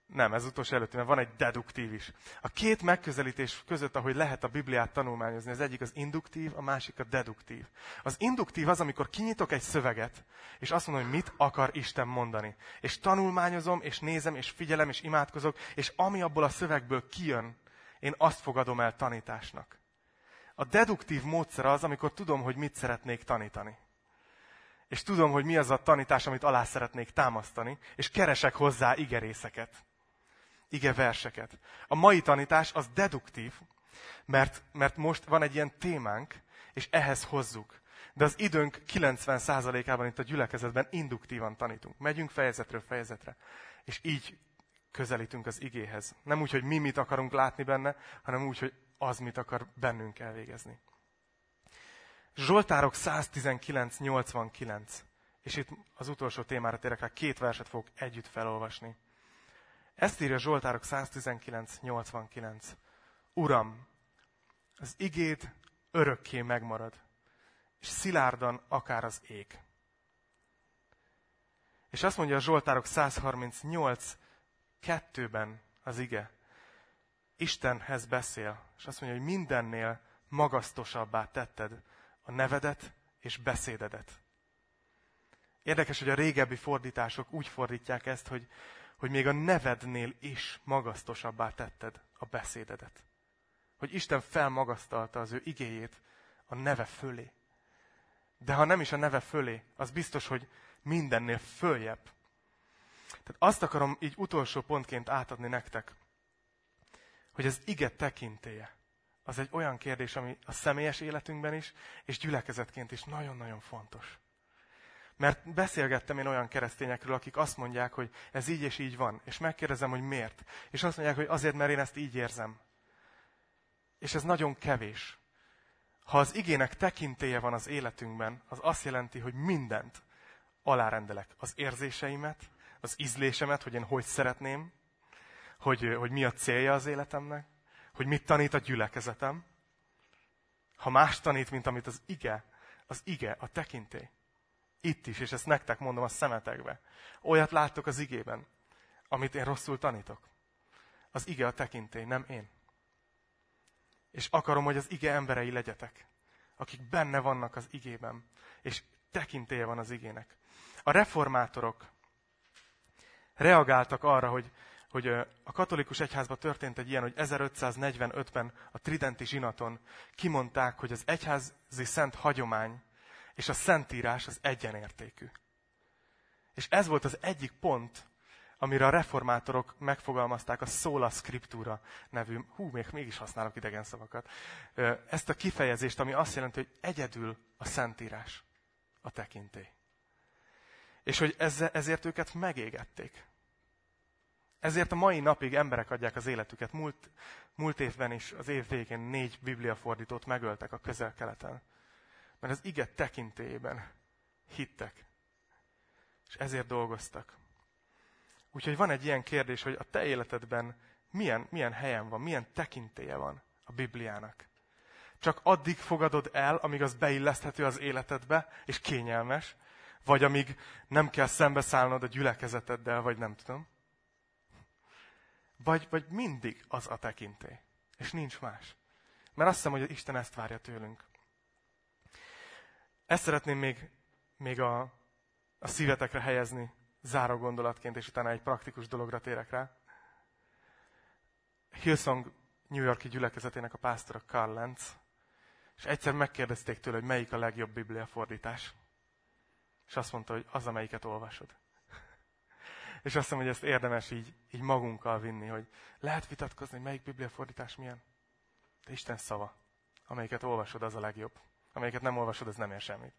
Nem, ez utolsó előtti, mert van egy deduktív is. A két megközelítés között, ahogy lehet a Bibliát tanulmányozni, az egyik az induktív, a másik a deduktív. Az induktív az, amikor kinyitok egy szöveget, és azt mondom, hogy mit akar Isten mondani. És tanulmányozom, és nézem, és figyelem, és imádkozok, és ami abból a szövegből kijön, én azt fogadom el tanításnak. A deduktív módszer az, amikor tudom, hogy mit szeretnék tanítani. És tudom, hogy mi az a tanítás, amit alá szeretnék támasztani, és keresek hozzá igerészeket, ige verseket. A mai tanítás az deduktív, mert, mert most van egy ilyen témánk, és ehhez hozzuk. De az időnk 90%-ában itt a gyülekezetben induktívan tanítunk. Megyünk fejezetről fejezetre, és így közelítünk az igéhez. Nem úgy, hogy mi mit akarunk látni benne, hanem úgy, hogy az mit akar bennünk elvégezni. Zsoltárok 119-89. És itt az utolsó témára térek rá, két verset fogok együtt felolvasni. Ezt írja Zsoltárok 119-89. Uram, Az igéd örökké megmarad, és szilárdan akár az ég. És azt mondja a Zsoltárok 138, kettőben az ige. Istenhez beszél, és azt mondja, hogy mindennél magasztosabbá tetted a nevedet és beszédedet. Érdekes, hogy a régebbi fordítások úgy fordítják ezt, hogy, hogy még a nevednél is magasztosabbá tetted a beszédedet. Hogy Isten felmagasztalta az ő igéjét a neve fölé. De ha nem is a neve fölé, az biztos, hogy mindennél följebb. Tehát azt akarom így utolsó pontként átadni nektek, hogy az ige tekintéje, az egy olyan kérdés, ami a személyes életünkben is, és gyülekezetként is nagyon-nagyon fontos. Mert beszélgettem én olyan keresztényekről, akik azt mondják, hogy ez így és így van. És megkérdezem, hogy miért. És azt mondják, hogy azért, mert én ezt így érzem. És ez nagyon kevés. Ha az igének tekintéje van az életünkben, az azt jelenti, hogy mindent alárendelek. Az érzéseimet, az ízlésemet, hogy én hogy szeretném, hogy, hogy mi a célja az életemnek, hogy mit tanít a gyülekezetem. Ha más tanít, mint amit az ige, az ige, a tekintély. Itt is, és ezt nektek mondom a szemetekbe. Olyat láttok az igében, amit én rosszul tanítok. Az ige a tekintély, nem én. És akarom, hogy az ige emberei legyetek, akik benne vannak az igében, és tekintélye van az igének. A reformátorok reagáltak arra, hogy, hogy a katolikus egyházban történt egy ilyen, hogy 1545-ben a Tridenti zsinaton kimondták, hogy az egyházi szent hagyomány és a szentírás az egyenértékű. És ez volt az egyik pont, amire a reformátorok megfogalmazták a sola scriptura nevű, hú, még mégis használok idegen szavakat, ezt a kifejezést, ami azt jelenti, hogy egyedül a szentírás a tekintély. És hogy ezért őket megégették. Ezért a mai napig emberek adják az életüket. Múlt, múlt évben is, az év végén négy bibliafordítót megöltek a közel-keleten. Mert az ige tekintélyében hittek. És ezért dolgoztak. Úgyhogy van egy ilyen kérdés, hogy a te életedben milyen, milyen helyen van, milyen tekintélye van a Bibliának. Csak addig fogadod el, amíg az beilleszthető az életedbe, és kényelmes, vagy amíg nem kell szembeszállnod a gyülekezeteddel, vagy nem tudom. Vagy, vagy mindig az a tekintély. És nincs más. Mert azt hiszem, hogy Isten ezt várja tőlünk. Ezt szeretném még, még a, a szívetekre helyezni, záró gondolatként, és utána egy praktikus dologra térek rá. Hillsong New Yorki gyülekezetének a pásztora Carl Lenz, és egyszer megkérdezték tőle, hogy melyik a legjobb biblia fordítás. És azt mondta, hogy az, amelyiket olvasod. És azt hiszem, hogy ezt érdemes így, így magunkkal vinni, hogy lehet vitatkozni, hogy melyik bibliafordítás milyen. De Isten szava, amelyiket olvasod, az a legjobb. Amelyiket nem olvasod, az nem ér semmit.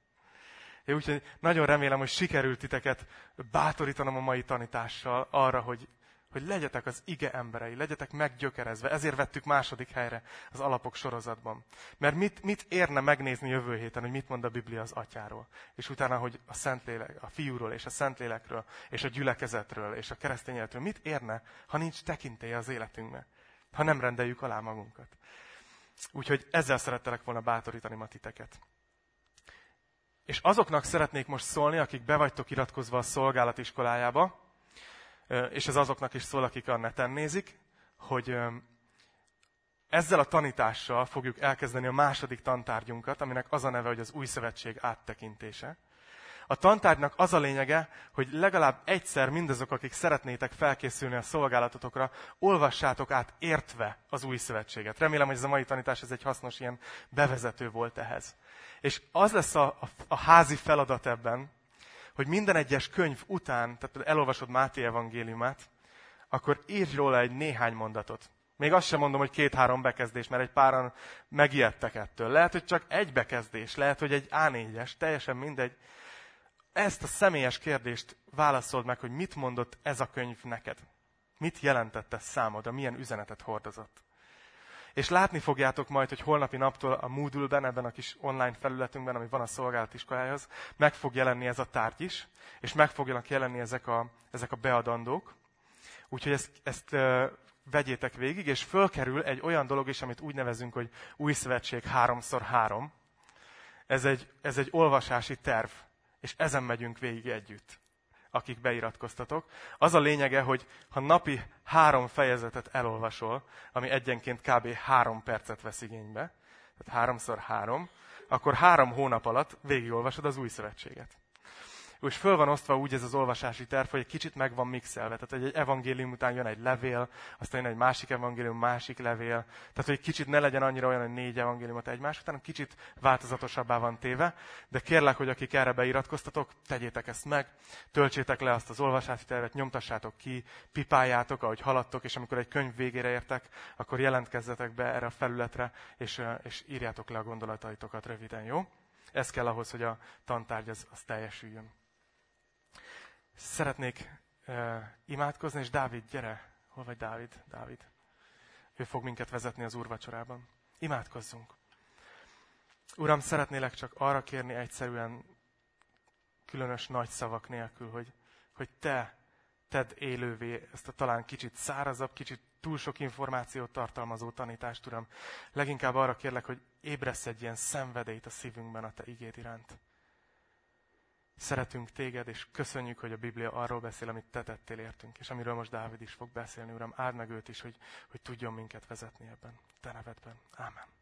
Én úgyhogy nagyon remélem, hogy sikerült titeket bátorítanom a mai tanítással arra, hogy, hogy legyetek az ige emberei, legyetek meggyökerezve. Ezért vettük második helyre az alapok sorozatban. Mert mit, mit érne megnézni jövő héten, hogy mit mond a Biblia az atyáról. És utána, hogy a Szentlélek, a fiúról, és a Szentlélekről, és a gyülekezetről, és a keresztény életről. Mit érne, ha nincs tekintélye az életünkben? Ha nem rendeljük alá magunkat. Úgyhogy ezzel szerettelek volna bátorítani ma titeket. És azoknak szeretnék most szólni, akik be iratkozva a szolgálatiskolájába, és ez azoknak is szól, akik a neten nézik, hogy ezzel a tanítással fogjuk elkezdeni a második tantárgyunkat, aminek az a neve, hogy az új szövetség áttekintése. A tantárgynak az a lényege, hogy legalább egyszer mindazok, akik szeretnétek felkészülni a szolgálatotokra, olvassátok át értve az új szövetséget. Remélem, hogy ez a mai tanítás ez egy hasznos ilyen bevezető volt ehhez. És az lesz a, a, a házi feladat ebben, hogy minden egyes könyv után, tehát elolvasod Máté evangéliumát, akkor írj róla egy néhány mondatot. Még azt sem mondom, hogy két-három bekezdés, mert egy páran megijedtek ettől. Lehet, hogy csak egy bekezdés, lehet, hogy egy A4-es, teljesen mindegy. Ezt a személyes kérdést válaszold meg, hogy mit mondott ez a könyv neked. Mit jelentette számodra, milyen üzenetet hordozott. És látni fogjátok majd, hogy holnapi naptól a Moodle-ben, ebben a kis online felületünkben, ami van a szolgálatiskolához, meg fog jelenni ez a tárgy is, és meg fogjanak jelenni ezek a, ezek a beadandók. Úgyhogy ezt, ezt vegyétek végig, és fölkerül egy olyan dolog is, amit úgy nevezünk, hogy új szövetség 3x3. Ez egy, ez egy olvasási terv, és ezen megyünk végig együtt, akik beiratkoztatok. Az a lényege, hogy ha napi három fejezetet elolvasol, ami egyenként kb. három percet vesz igénybe, tehát háromszor három, akkor három hónap alatt végigolvasod az új szövetséget és föl van osztva úgy ez az olvasási terv, hogy egy kicsit meg van mixelve. Tehát egy evangélium után jön egy levél, aztán jön egy másik evangélium, másik levél. Tehát, hogy kicsit ne legyen annyira olyan, hogy négy evangéliumot egymás után, kicsit változatosabbá van téve. De kérlek, hogy akik erre beiratkoztatok, tegyétek ezt meg, töltsétek le azt az olvasási tervet, nyomtassátok ki, pipáljátok, ahogy haladtok, és amikor egy könyv végére értek, akkor jelentkezzetek be erre a felületre, és, és írjátok le a gondolataitokat röviden, jó? Ez kell ahhoz, hogy a tantárgy az, az teljesüljön. Szeretnék uh, imádkozni, és Dávid, gyere! Hol vagy Dávid? Dávid. Ő fog minket vezetni az úrvacsorában. Imádkozzunk. Uram, szeretnélek csak arra kérni egyszerűen, különös nagy szavak nélkül, hogy, hogy Te tedd élővé ezt a talán kicsit szárazabb, kicsit túl sok információt tartalmazó tanítást, Uram. Leginkább arra kérlek, hogy ébresz egy ilyen szenvedélyt a szívünkben a Te igéd iránt. Szeretünk téged, és köszönjük, hogy a Biblia arról beszél, amit te tettél értünk, és amiről most Dávid is fog beszélni, Uram. Áld meg őt is, hogy, hogy tudjon minket vezetni ebben. Te nevedben. Ámen.